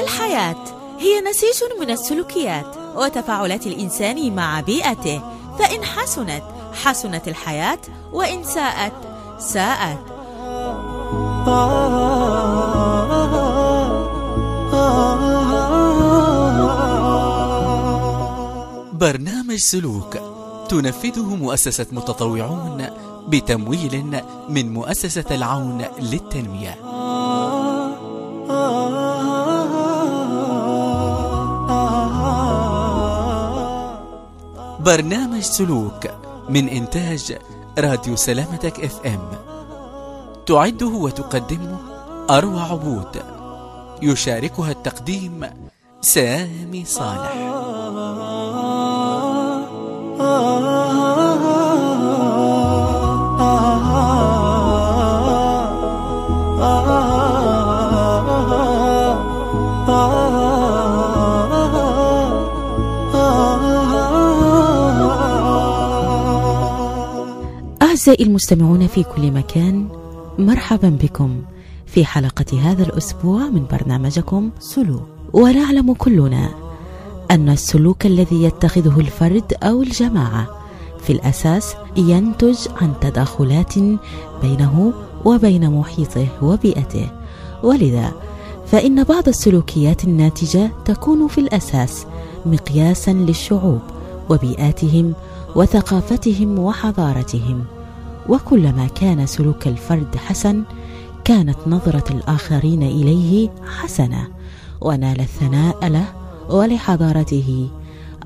الحياة هي نسيج من السلوكيات وتفاعلات الإنسان مع بيئته فإن حسنت حسنت الحياة وإن ساءت ساءت. برنامج سلوك. تنفذه مؤسسة متطوعون بتمويل من مؤسسة العون للتنمية. برنامج سلوك من إنتاج راديو سلامتك إف إم. تعده وتقدمه أروى عبود. يشاركها التقديم سامي صالح. أعزائي المستمعون في كل مكان مرحبا بكم في حلقة هذا الأسبوع من برنامجكم سلوك. ونعلم كلنا أن السلوك الذي يتخذه الفرد أو الجماعة في الأساس ينتج عن تداخلات بينه وبين محيطه وبيئته. ولذا فإن بعض السلوكيات الناتجة تكون في الأساس مقياسا للشعوب وبيئاتهم وثقافتهم وحضارتهم. وكلما كان سلوك الفرد حسن كانت نظرة الآخرين إليه حسنة ونال الثناء له ولحضارته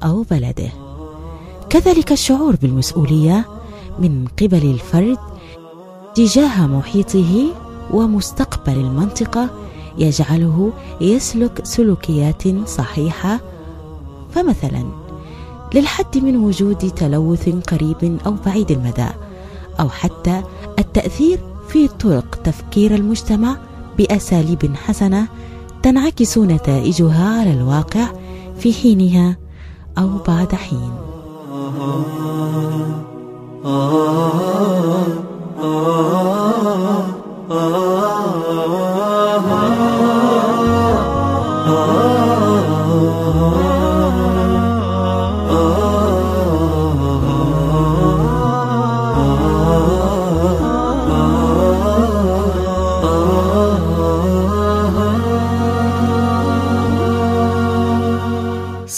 أو بلده. كذلك الشعور بالمسؤولية من قبل الفرد تجاه محيطه ومستقبل المنطقة يجعله يسلك سلوكيات صحيحة. فمثلا للحد من وجود تلوث قريب أو بعيد المدى أو حتى التأثير في طرق تفكير المجتمع بأساليب حسنة تنعكس نتائجها على الواقع في حينها أو بعد حين.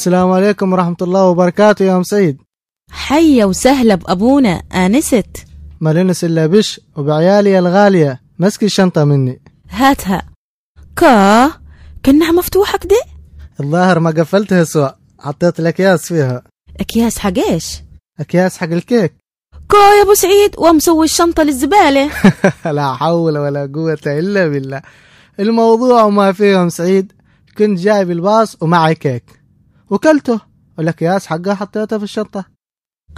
السلام عليكم ورحمة الله وبركاته يا أم سعيد حيا وسهلا بأبونا آنست. ما لنس إلا بش وبعيالي الغالية. مسكي الشنطة مني. هاتها. كا كأنها مفتوحة كده الظاهر ما قفلتها سوا. حطيت الأكياس فيها. أكياس حق إيش؟ أكياس حق الكيك. كا يا أبو سعيد ومسوي الشنطة للزبالة. لا حول ولا قوة إلا بالله. الموضوع وما فيه يا أم سعيد. كنت جايب الباص ومعي كيك. وكلته. والأكياس حقها حطيتها في الشنطة.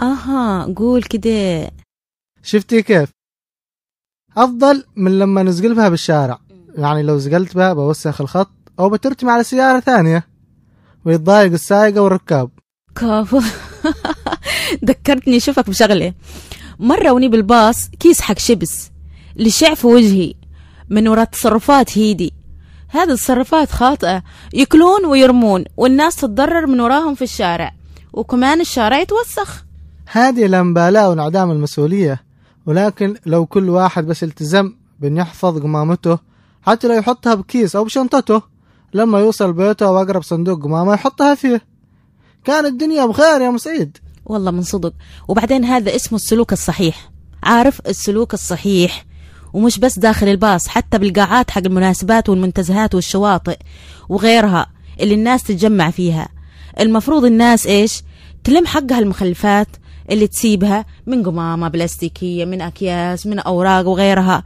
أها قول كده. شفتي كيف؟ أفضل من لما نزقل بها بالشارع. يعني لو زقلت بها بوسخ الخط أو بترتمي على سيارة ثانية. ويتضايق السائقة والركاب. كافو ذكرتني شوفك بشغلة. مرة وني بالباص كيس حق شبس. لشع في وجهي. من وراء تصرفات هيدي. هذه التصرفات خاطئة. يكلون ويرمون والناس تتضرر من وراهم في الشارع. وكمان الشارع يتوسخ. هذه الانبالاء وانعدام المسؤولية. ولكن لو كل واحد بس التزم بأن يحفظ قمامته حتى لو يحطها بكيس أو بشنطته لما يوصل بيته أو أقرب صندوق قمامة يحطها فيه. كان الدنيا بخير يا مسعيد والله من صدق. وبعدين هذا اسمه السلوك الصحيح. عارف السلوك الصحيح؟ ومش بس داخل الباص حتى بالقاعات حق المناسبات والمنتزهات والشواطئ وغيرها اللي الناس تتجمع فيها. المفروض الناس إيش؟ تلم حقها المخلفات اللي تسيبها من قمامة بلاستيكية من أكياس من أوراق وغيرها.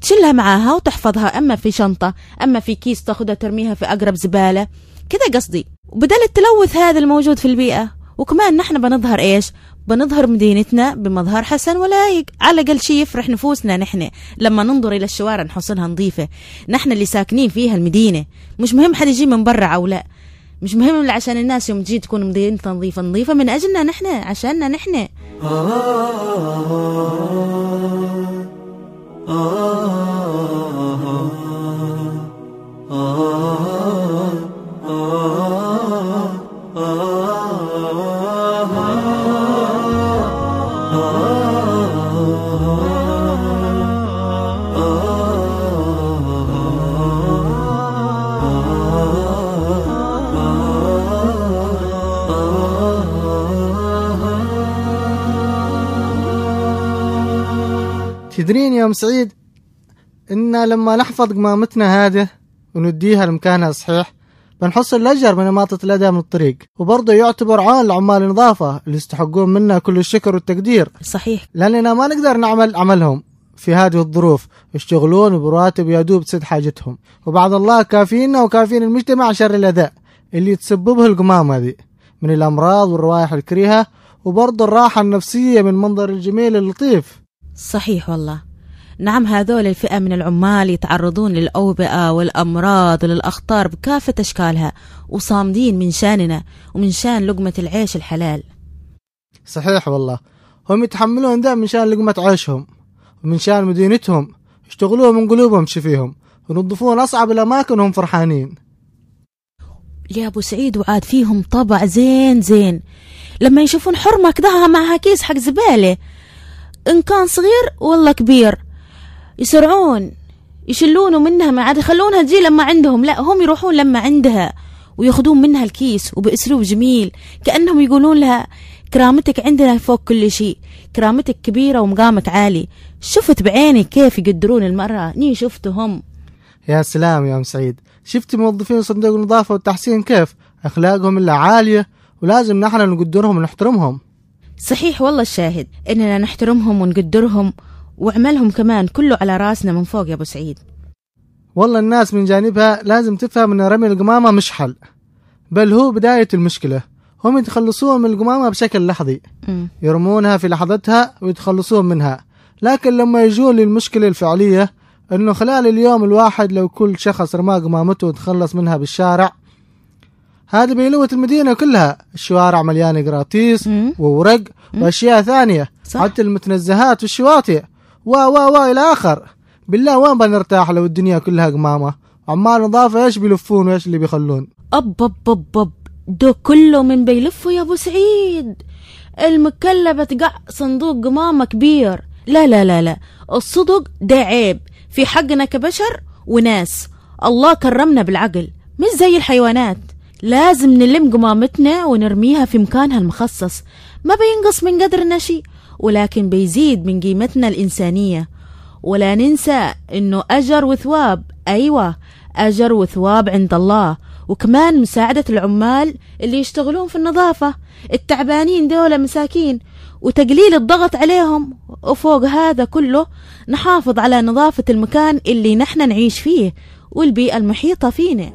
تشيلها معاها وتحفظها أما في شنطة أما في كيس تاخدها ترميها في أقرب زبالة. كذا قصدي. وبدل التلوث هذا الموجود في البيئة وكمان نحن بنظهر إيش؟ بنظهر مدينتنا بمظهر حسن ولايق على الأقل شيء يفرح نفوسنا نحن. لما ننظر إلى الشوارع نحصلها نظيفة. نحن اللي ساكنين فيها المدينة. مش مهم حد يجي من برا أو لا. مش مهم عشان الناس يوم تجي تكون مدينتها نظيفة. نظيفة من أجلنا نحن عشاننا نحن. آه. آه. آه. تدرين يا أم سعيد إن لما نحفظ قمامتنا هذه ونديها لمكانها صحيح بنحصل الأجر من إماطة الأذى من الطريق. وبرضه يعتبر عون لعمال النظافة اللي يستحقون منا كل الشكر والتقدير. صحيح. لأننا ما نقدر نعمل عملهم في هذه الظروف. يشتغلون براتب يا دوب تسد حاجتهم. وبعد الله كافينا وكافين المجتمع شر الأذى اللي تسببه القمامة ذي من الأمراض والروائح الكريهة وبرضه الراحة النفسية من منظر الجميل اللطيف. صحيح والله. نعم هذول الفئة من العمال يتعرضون للأوبئة والأمراض وللأخطار بكافة أشكالها وصامدين من شاننا ومن شان لقمة العيش الحلال. صحيح والله. هم يتحملون ذا من شان لقمة عيشهم ومن شان مدينتهم يشتغلون من قلوبهم شفيهم ينظفون أصعب الأماكن وهم فرحانين. يا أبو سعيد وعاد فيهم طبع زين زين. لما يشوفون حرمة كذا معها كيس حق زبالة. إن كان صغير والله كبير. يسرعون يشلونه منها ما عاد يخلونها تجي لما عندهم. لا هم يروحون لما عندها وياخذون منها الكيس وبأسلوب جميل كأنهم يقولون لها كرامتك عندنا فوق كل شيء كرامتك كبيرة ومقامك عالي. شفت بعيني كيف يقدرون المرأة ني شفتهم. يا سلام يا أم سعيد. شفت موظفين صندوق النظافة والتحسين كيف؟ أخلاقهم إلا عالية ولازم نحن نقدرهم ونحترمهم. صحيح والله الشاهد إننا نحترمهم ونقدرهم وعملهم كمان كله على رأسنا من فوق يا أبو سعيد. والله الناس من جانبها لازم تفهم أن رمي القمامة مش حل بل هو بداية المشكلة. هم يتخلصون من القمامة بشكل لحظي. يرمونها في لحظتها ويتخلصون منها. لكن لما يجون للمشكلة الفعلية إنه خلال اليوم الواحد لو كل شخص رمى قمامته وتخلص منها بالشارع هذا بيلوث المدينة كلها. الشوارع مليانة قراطيس. وورق وأشياء ثانية. صح. حتى المتنزهات والشواطئ. و و و إلى آخر. بالله وين بنرتاح لو الدنيا كلها قمامة؟ عمال نظافة إيش بيلفون وإيش اللي بيخلون. أب أب أب أب. دو كله من بيلفوا يا أبو سعيد. المكلا با تقع صندوق قمامة كبير. لا لا لا لا. الصدق ده عيب. في حقنا كبشر وناس. الله كرمنا بالعقل. مش زي الحيوانات. لازم نلم قمامتنا ونرميها في مكانها المخصص. ما بينقص من قدرنا شيء ولكن بيزيد من قيمتنا الإنسانية. ولا ننسى إنه أجر وثواب أيوه أجر وثواب عند الله. وكمان مساعدة العمال اللي يشتغلون في النظافة. التعبانين دول مساكين وتقليل الضغط عليهم. وفوق هذا كله نحافظ على نظافة المكان اللي نحن نعيش فيه. والبيئة المحيطة فينا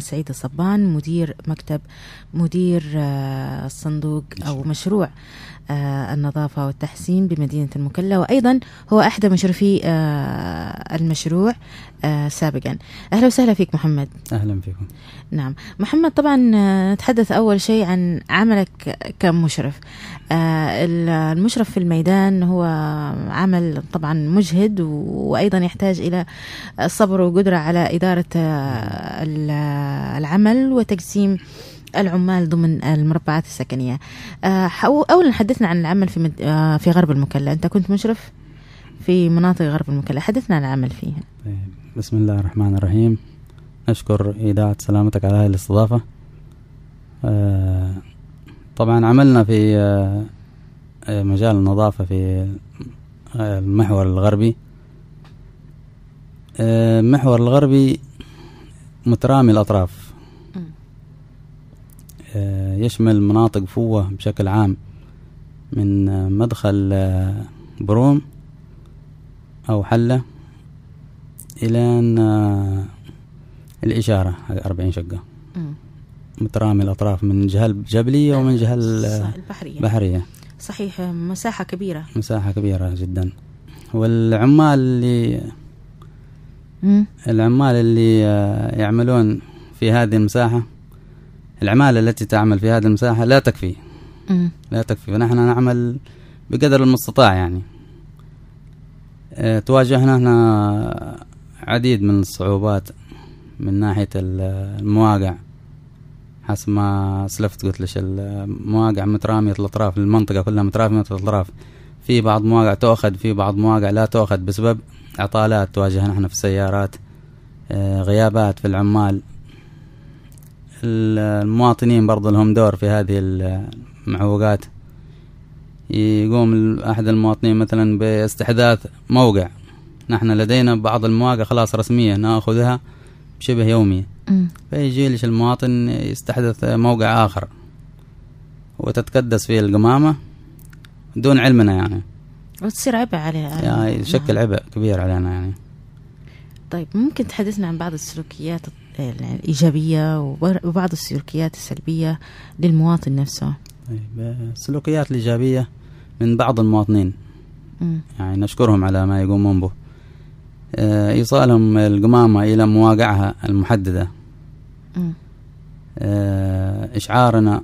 سعيد الصبان مدير مكتب مدير آه، الصندوق أو مشروع. آه، النظافة والتحسين بمدينة المكلا وأيضا هو أحد مشرفي آه، المشروع آه، سابقا. أهلا وسهلا فيك محمد. أهلا فيكم. نعم. محمد طبعا آه، نتحدث أول شيء عن عملك كمشرف. ال- المشرف في الميدان هو عمل طبعا مجهد وأيضا يحتاج إلى صبر وقدرة على إدارة ال- العمل وتقسيم العمال ضمن المربعات السكنية. آه، أولا حدثنا عن العمل في مد... آه، في غرب المكلا. أنت كنت مشرف في مناطق غرب المكلا. حدثنا عن العمل فيها. طيب، بسم الله الرحمن الرحيم. نشكر إذاعة سلامتك على هذه الاستضافة. آه، طبعا عملنا في مجال النظافة في المحور الغربي. المحور الغربي مترامي الأطراف. يشمل مناطق فوة بشكل عام من مدخل آه، بروم أو حلة إلى آه، الإشارة 40 شقة. مترامي الأطراف من جهة الجبلية ومن جهة البحرية. البحرية. صحيح مساحة كبيرة. مساحة كبيرة جدا. والعمال اللي. العمال اللي آه، يعملون في هذه المساحة العمالة التي تعمل في هذه المساحة لا تكفي. لا تكفي. فنحن نعمل بقدر المستطاع يعني. آه، تواجهنا هنا عديد من الصعوبات من ناحية ال- المواقع. حسب ما سلفت قلت لك المواقع مترامية الأطراف المنطقة كلها مترامية الأطراف. في بعض مواقع تؤخذ في بعض مواقع لا تؤخذ بسبب عطالات. تواجهنا إحنا في السيارات آه، غيابات في العمال. ال- المواطنين برضو لهم دور في هذه المعوقات. يقوم أحد المواطنين مثلا باستحداث موقع. نحن لدينا بعض المواقع خلاص رسمية نأخذها بشبه يومي. فيجي ليش المواطن يستحدث موقع آخر. وتتكدس فيه القمامة دون علمنا يعني. وتصير عبء عليه. يعني يشكل نعم. عبء كبير علينا يعني. طيب ممكن تحدثنا عن بعض السلوكيات الإيجابية وبعض السلوكيات السلبية للمواطن نفسه. طيب السلوكيات الإيجابية من بعض المواطنين. مم. يعني نشكرهم على ما يقومون به. آه، إيصالهم القمامة إلى مواقعها المحددة. مم. آه، إشعارنا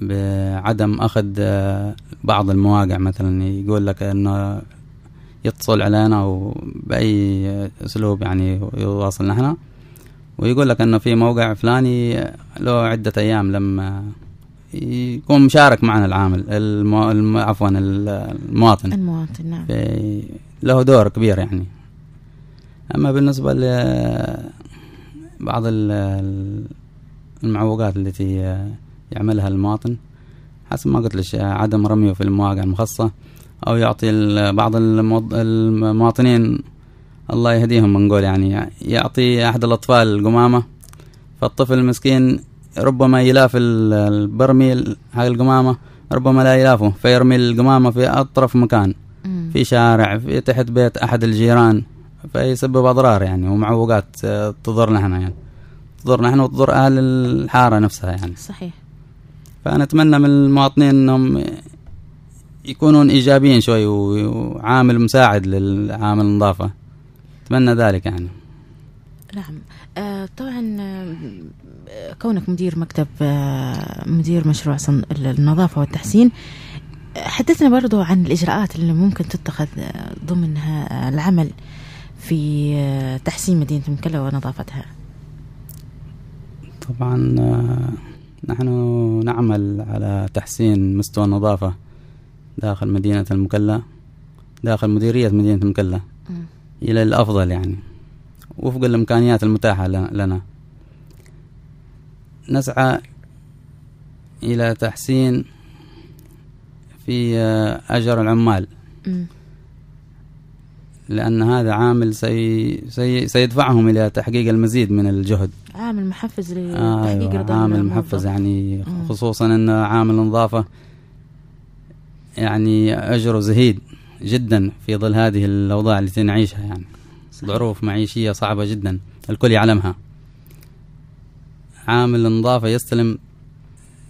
بعدم أخذ آه، بعض المواقع. مثلا يقول لك أنه يتصل علينا وبأي أسلوب يعني يواصل نحن ويقول لك أنه في موقع فلاني له عدة أيام لما يكون مشارك معنا العامل المو... الم... عفوا المواطن. المواطن نعم. في له دور كبير يعني. أما بالنسبة لبعض ال- المعوقات التي يعملها المواطن حسب ما قلت لك عدم رميه في المواقع المخصصة أو يعطي بعض المواطنين الله يهديهم بنقول يعني يعطي أحد الأطفال القمامة فالطفل المسكين ربما يلاف ال- البرميل هاي القمامة ربما لا يلافه فيرمي القمامة في أطرف مكان. في شارع في تحت بيت أحد الجيران فيسبب أضرار يعني ومعوقات آه، تضرنا إحنا يعني. تضرنا إحنا وتضر أهل الحارة نفسها يعني. صحيح. فنتمنى من المواطنين أنهم يكونون إيجابيين شوي وعامل مساعد للعامل النظافة. أتمنى ذلك يعني. نعم. آه طبعا آه، كونك مدير مكتب آه مدير مشروع صن... النظافة والتحسين حدثنا برضو عن الإجراءات اللي ممكن تتخذ آه، ضمنها آه، العمل في تحسين مدينة المكلا ونظافتها. طبعا نحن نعمل على تحسين مستوى النظافة داخل مدينة المكلا داخل مديرية مدينة المكلا. إلى الأفضل يعني وفق الإمكانيات المتاحة لنا نسعى إلى تحسين في آه، أجر العمال. لأن هذا عامل سي سي سيدفعهم إلى تحقيق المزيد من الجهد عامل محفز لتحقيق أيوة رضا عامل. محفز يعني. خصوصا أن عامل النظافة يعني أجره زهيد جدا في ظل هذه الأوضاع التي نعيشها يعني. ظروف معيشية صعبة جدا الكل يعلمها. عامل النظافة يستلم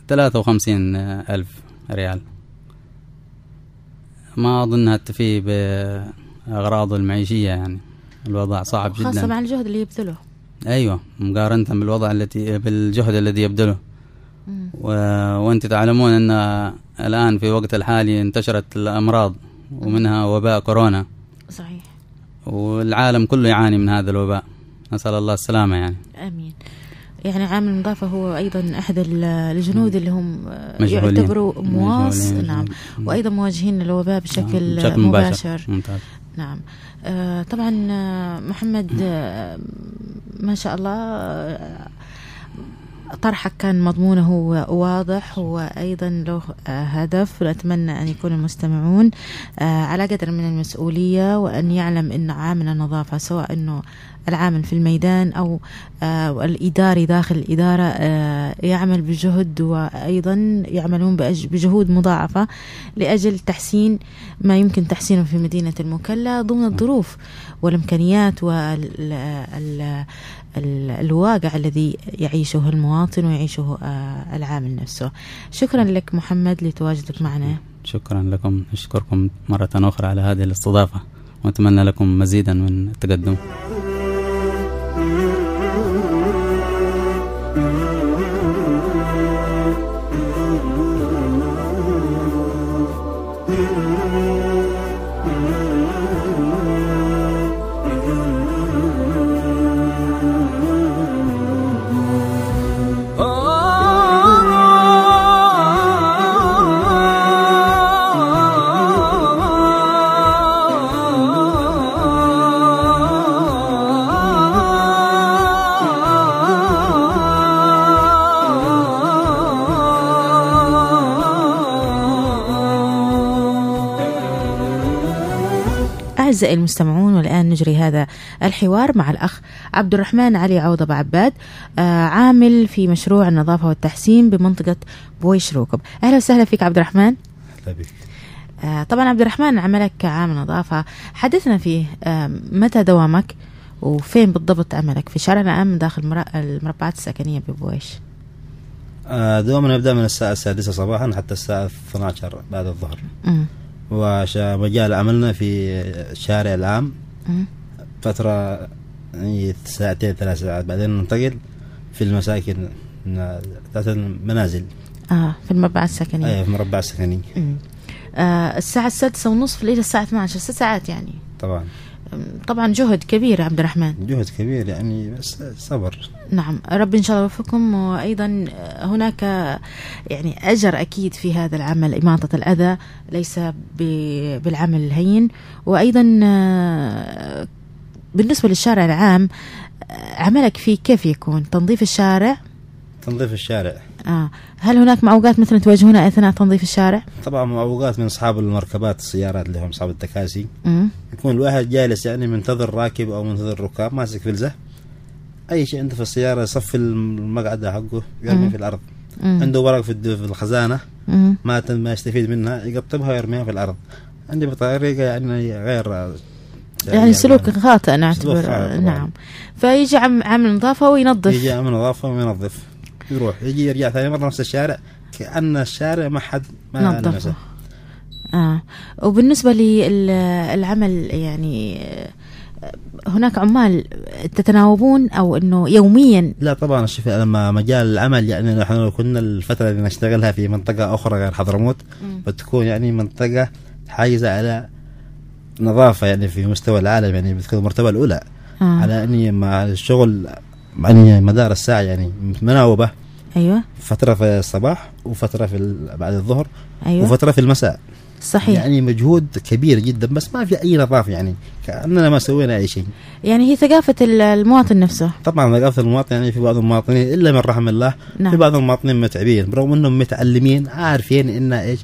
ثلاثة وخمسين ألف ريال. ما أظنها تفي بأغراضه المعيشية يعني. الوضع صعب جدا. خاصة مع الجهد اللي يبذله. أيوه مقارنة بالوضع التي بالجهد الذي يبذله. و... وأنت تعلمون إن الآن في وقت الحالي انتشرت الأمراض. ومنها وباء كورونا. صحيح. والعالم كله يعاني من هذا الوباء. نسأل الله السلامة يعني. آمين. يعني عامل النظافة هو أيضا أحد ال- الجنود اللي هم مجهولين. يعتبروا مواص. نعم. وأيضا مواجهين للوباء بشكل, بشكل مباشر. ممتاز. نعم. آه طبعا آه، محمد آه ما شاء الله آه، طرحك كان مضمونه واضح. وأيضا له آه، هدف. ونتمنى أن يكون المستمعون آه، على قدر من المسؤولية وأن يعلم أن عامل النظافة سواء أنه العامل في الميدان أو آه، الإداري داخل الإدارة يعمل بجهد وأيضا يعملون بجهود مضاعفة لأجل تحسين ما يمكن تحسينه في مدينة المكلا ضمن الظروف والإمكانيات والواقع الذي يعيشه المواطن ويعيشه آه، العامل نفسه. شكرا لك محمد لتواجدك معنا. شكرا لكم. نشكركم مرة أخرى على هذه الاستضافة. وأتمنى لكم مزيدا من التقدم. أعزائي المستمعون والآن نجري هذا الحوار مع الأخ عبد الرحمن علي عوض أبو عباد آه، عامل في مشروع النظافة والتحسين بمنطقة بويش روكب. أهلا وسهلا فيك عبد الرحمن أهلا بك. آه، طبعا عبد الرحمن عملك كعامل نظافة. حدثنا فيه آه، متى دوامك؟ وفين بالضبط عملك في شارع العام داخل المربعات السكنية ببويش؟ دوامنا يبدأ من الساعة السادسة صباحا حتى الساعة 12 بعد الظهر. ومجال عملنا في الشارع العام. فترة يعني ساعتين ثلاث ساعات. بعدين ننتقل في المساكن ذات المنازل. آه في المربعات السكنية أي في مربع سكني مم. آه الساعة السادسة ونصف إلى الساعة 12 ست ساعات يعني. طبعا. طبعا جهد كبير عبد الرحمن. جهد كبير يعني بس صبر. نعم رب إن شاء الله يوفقكم. وأيضا هناك يعني أجر أكيد في هذا العمل إماطة الأذى ليس بالعمل الهين. وأيضا آه، بالنسبة للشارع العام آه، عملك فيه كيف يكون؟ تنظيف الشارع؟ تنظيف الشارع. آه. هل هناك معوقات مثلا تواجهونها أثناء تنظيف الشارع طبعا معوقات من أصحاب المركبات السيارات اللي هم أصحاب التكاسي مم. يكون الواحد جالس يعني منتظر راكب أو منتظر ركاب ماسك فلزة أي شيء عنده في السيارة يصفي المقعده حقه يرمي. في الأرض مم. عنده ورق في الخزانة مم. ما ما يستفيد منها يقطبها ويرميها في الأرض عندي بطريقه يعني غير يعني سلوك خاطئ نعتبر سلوك خاطئ طبعاً. نعم فيجي عم عامل نظافة وينظف يجي عامل نظافة وينظف يروح يجي يرجع ثاني مرة نفس الشارع كأن الشارع ما حد ما نظفه لمسه آه. وبالنسبة للعمل يعني هناك عمال تتناوبون أو أنه يوميا؟ لا طبعا شوف لما مجال العمل يعني نحن لو كنا الفترة اللي نشتغلها في منطقة أخرى غير حضرموت بتكون يعني منطقة حاجزة على نظافة يعني في مستوى العالم يعني بتكون المرتبة الأولى. آه. على أني مع الشغل يعني مدار الساعة يعني مناوبة أيوة. فترة في الصباح وفترة في بعد الظهر أيوة. وفترة في المساء. صحيح. يعني, مجهود كبير جدا بس ما في أي نظافة يعني كأننا ما سوينا أي شيء. يعني هي ثقافة ال- المواطن نفسه. طبعا ثقافة المواطن يعني في بعض المواطنين إلا من رحم الله نعم. في بعض المواطنين متعبين برغم إنهم متعلمين عارفين إن إيش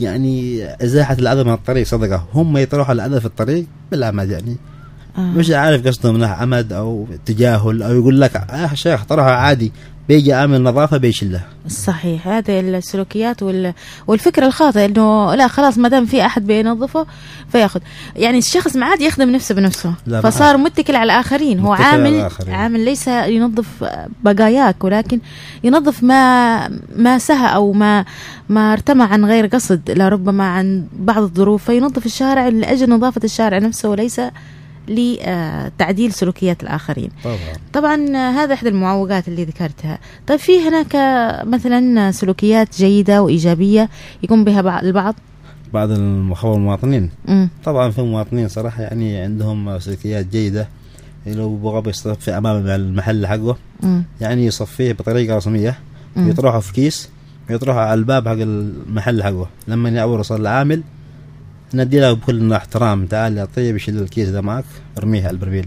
يعني إزاحة الأذى من الطريق صدقة. هم يطرحوا الأذى في الطريق بالعمد يعني آه. مش عارف قصدهم انها عمد أو تجاهل أو يقول لك يا شيخ طرحها عادي بيجي عامل نظافة بيشله صحيح هذه السلوكيات وال... والفكرة الخاطئة إنه لا خلاص ما دام في أحد بينظفه فياخذ. يعني الشخص ما عاد يخدم نفسه بنفسه فصار متكل على الآخرين. هو عامل الآخرين. عامل ليس ينظف بقاياك ولكن ينظف ما ما سهى أو ما ما ارتمى عن غير قصد لربما عن بعض الظروف. فينظف الشارع لأجل نظافة الشارع نفسه وليس لتعديل سلوكيات الآخرين. طبعا. طبعا هذا إحدى المعوقات اللي ذكرتها. طيب في هناك مثلا سلوكيات جيدة وإيجابية يقوم بها بع- البعض؟ بعض المخاوف المواطنين. امم طبعا في مواطنين صراحة يعني عندهم سلوكيات جيدة. لو بغى بيصطفي أمام المحل حقه امم يعني يصفيه بطريقة رسمية. مم. يطرحه في كيس يطرحه على الباب حق المحل حقه. لما يعور العامل ندي له بكل احترام. تعال يا طيب يشيل الكيس ده معك ارميه على البرميل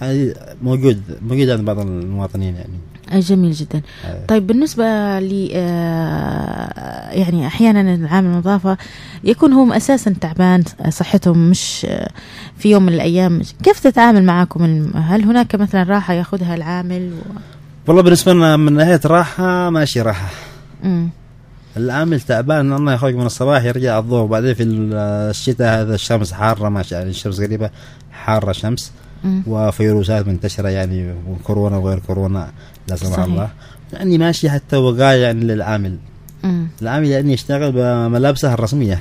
هذه موجود موجود عند بعض المواطنين يعني. جميل جدا. آه. طيب بالنسبة ل آه، يعني أحيانا العامل النظافه يكون هم أساسا تعبان صحتهم مش آه، في يوم من الأيام. كيف تتعامل معاكم؟ هل هناك مثلا راحة يأخذها العامل و... والله بالنسبة لنا من ناحية راحة ماشي راحة. مم. العامل تعبان الله يخرج من الصباح يرجع الظهر. بعدين في الشتاء هذا الشمس حارة ما شاء الله الشمس قريبة حارة شمس. وفيروسات منتشرة يعني وكورونا وغير كورونا لا سمح. الله. يعني ماشي حتى وقاية يعني للعامل. مم. العامل يعني يشتغل بملابسه الرسمية.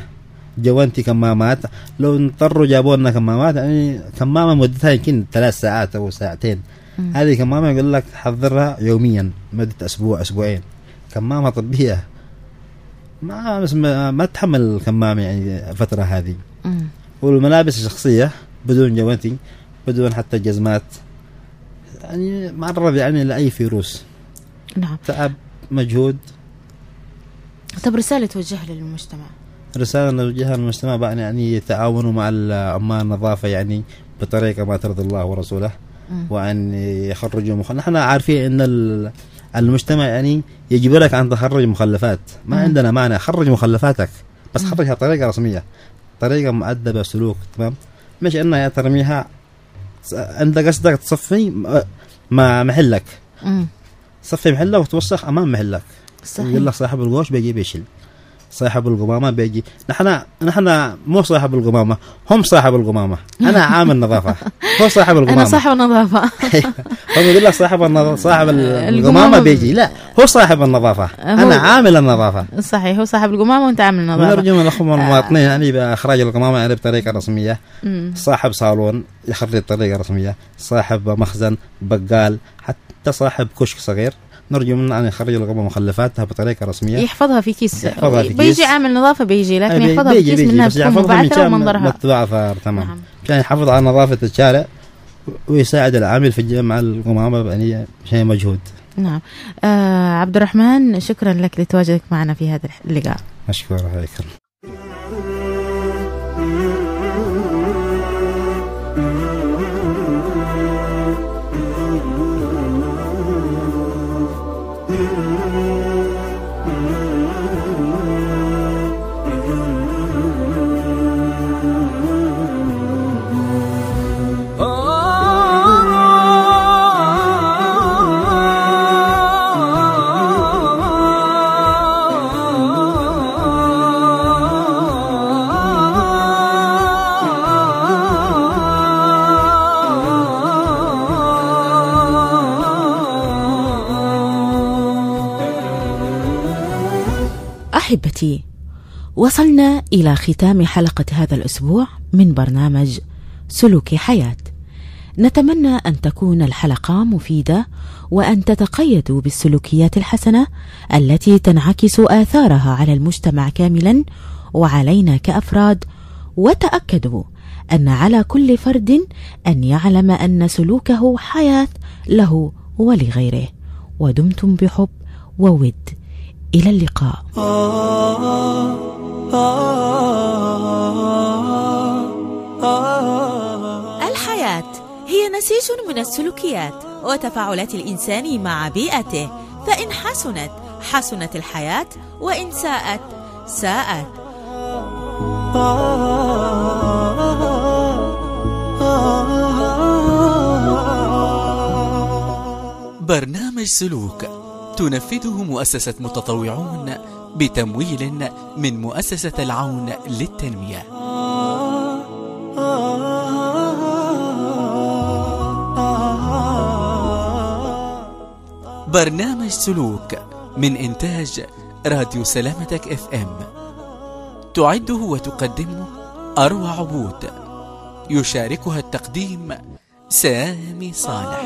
جوانتي كمامات. لو اضطروا جابوا لنا كمامات يعني كمامة مدتها يمكن ثلاث ساعات أو ساعتين. مم. هذه كمامة يقول لك حضرها يوميا مدة أسبوع أسبوعين. كمامة طبية. ما بس ما, ما تحمل الكمامه يعني الفترة هذه. مم. والملابس الشخصية بدون جوانتي بدون حتى جزمات. يعني معرض يعني لأي فيروس. نعم. تعب مجهود. طب رسالة توجهها للمجتمع. رسالة نوجهها للمجتمع بأن يعني يتعاونوا مع عمال النظافة يعني بطريقة ما ترضي الله ورسوله. مم. وأن يخرجوا مخ... نحن عارفين أن ال- المجتمع يعني يجبرك أن تخرج مخلفات. ما مم. عندنا مانع. خرج مخلفاتك. بس. خرجها بطريقة رسمية. طريقة مؤدبة سلوك تمام؟ مش إنها ترميها. انت قصدك تصفي مع محلك. مم. صفي محلك وتوسخ أمام محلك. صحيح. يقول لك صاحب القوش بيجي بيشيل. صاحب القمامه بيجي نحن نحن مو صاحب القمامه هم صاحب القمامه أنا عامل نظافة. هو صاحب القمامه أنا صاحب النظافة. هم يقول لك صاحب النظافه صاحب القمامه بيجي. لا هو صاحب النظافة. أنا عامل النظافة. صحيح هو صاحب القمامه وأنت عامل النظافة. ونرجو من الاخوه المواطنين يعني بإخراج القمامه يعني بطريقة رسمية. صاحب صالون يخرج بطريقة رسمية. صاحب مخزن بقال حتى صاحب كشك صغير. نرجو منه أن يخرج القمامه مخلفاتها بطريقة رسمية. يحفظها في كيس. يحفظها في كيس. بيجي عامل نظافة بيجي لكن يحفظها في كيس منها تكون شان ومنظرها. فار تمام. نعم. يحافظ على نظافة الشارع ويساعد العامل في الجمع القمامه يعني شيء مجهود. نعم. آه عبد الرحمن شكرا لك لتواجدك معنا في هذا اللقاء. مشكور Música احبتي وصلنا إلى ختام حلقة هذا الأسبوع من برنامج سلوك حياة. نتمنى أن تكون الحلقة مفيدة وأن تتقيدوا بالسلوكيات الحسنة التي تنعكس آثارها على المجتمع كاملا وعلينا كأفراد وتأكدوا أن على كل فرد أن يعلم أن سلوكه حياة له ولغيره. ودمتم بحب وود. إلى اللقاء. الحياة هي نسيج من السلوكيات وتفاعلات الإنسان مع بيئته. فإن حسنت حسنت الحياة وإن ساءت ساءت. برنامج سلوك. تنفذه مؤسسة متطوعون بتمويل من مؤسسة العون للتنمية. برنامج سلوك من إنتاج راديو سلامتك إف إم. تعده وتقدمه أروى عبود. يشاركها التقديم سامي صالح.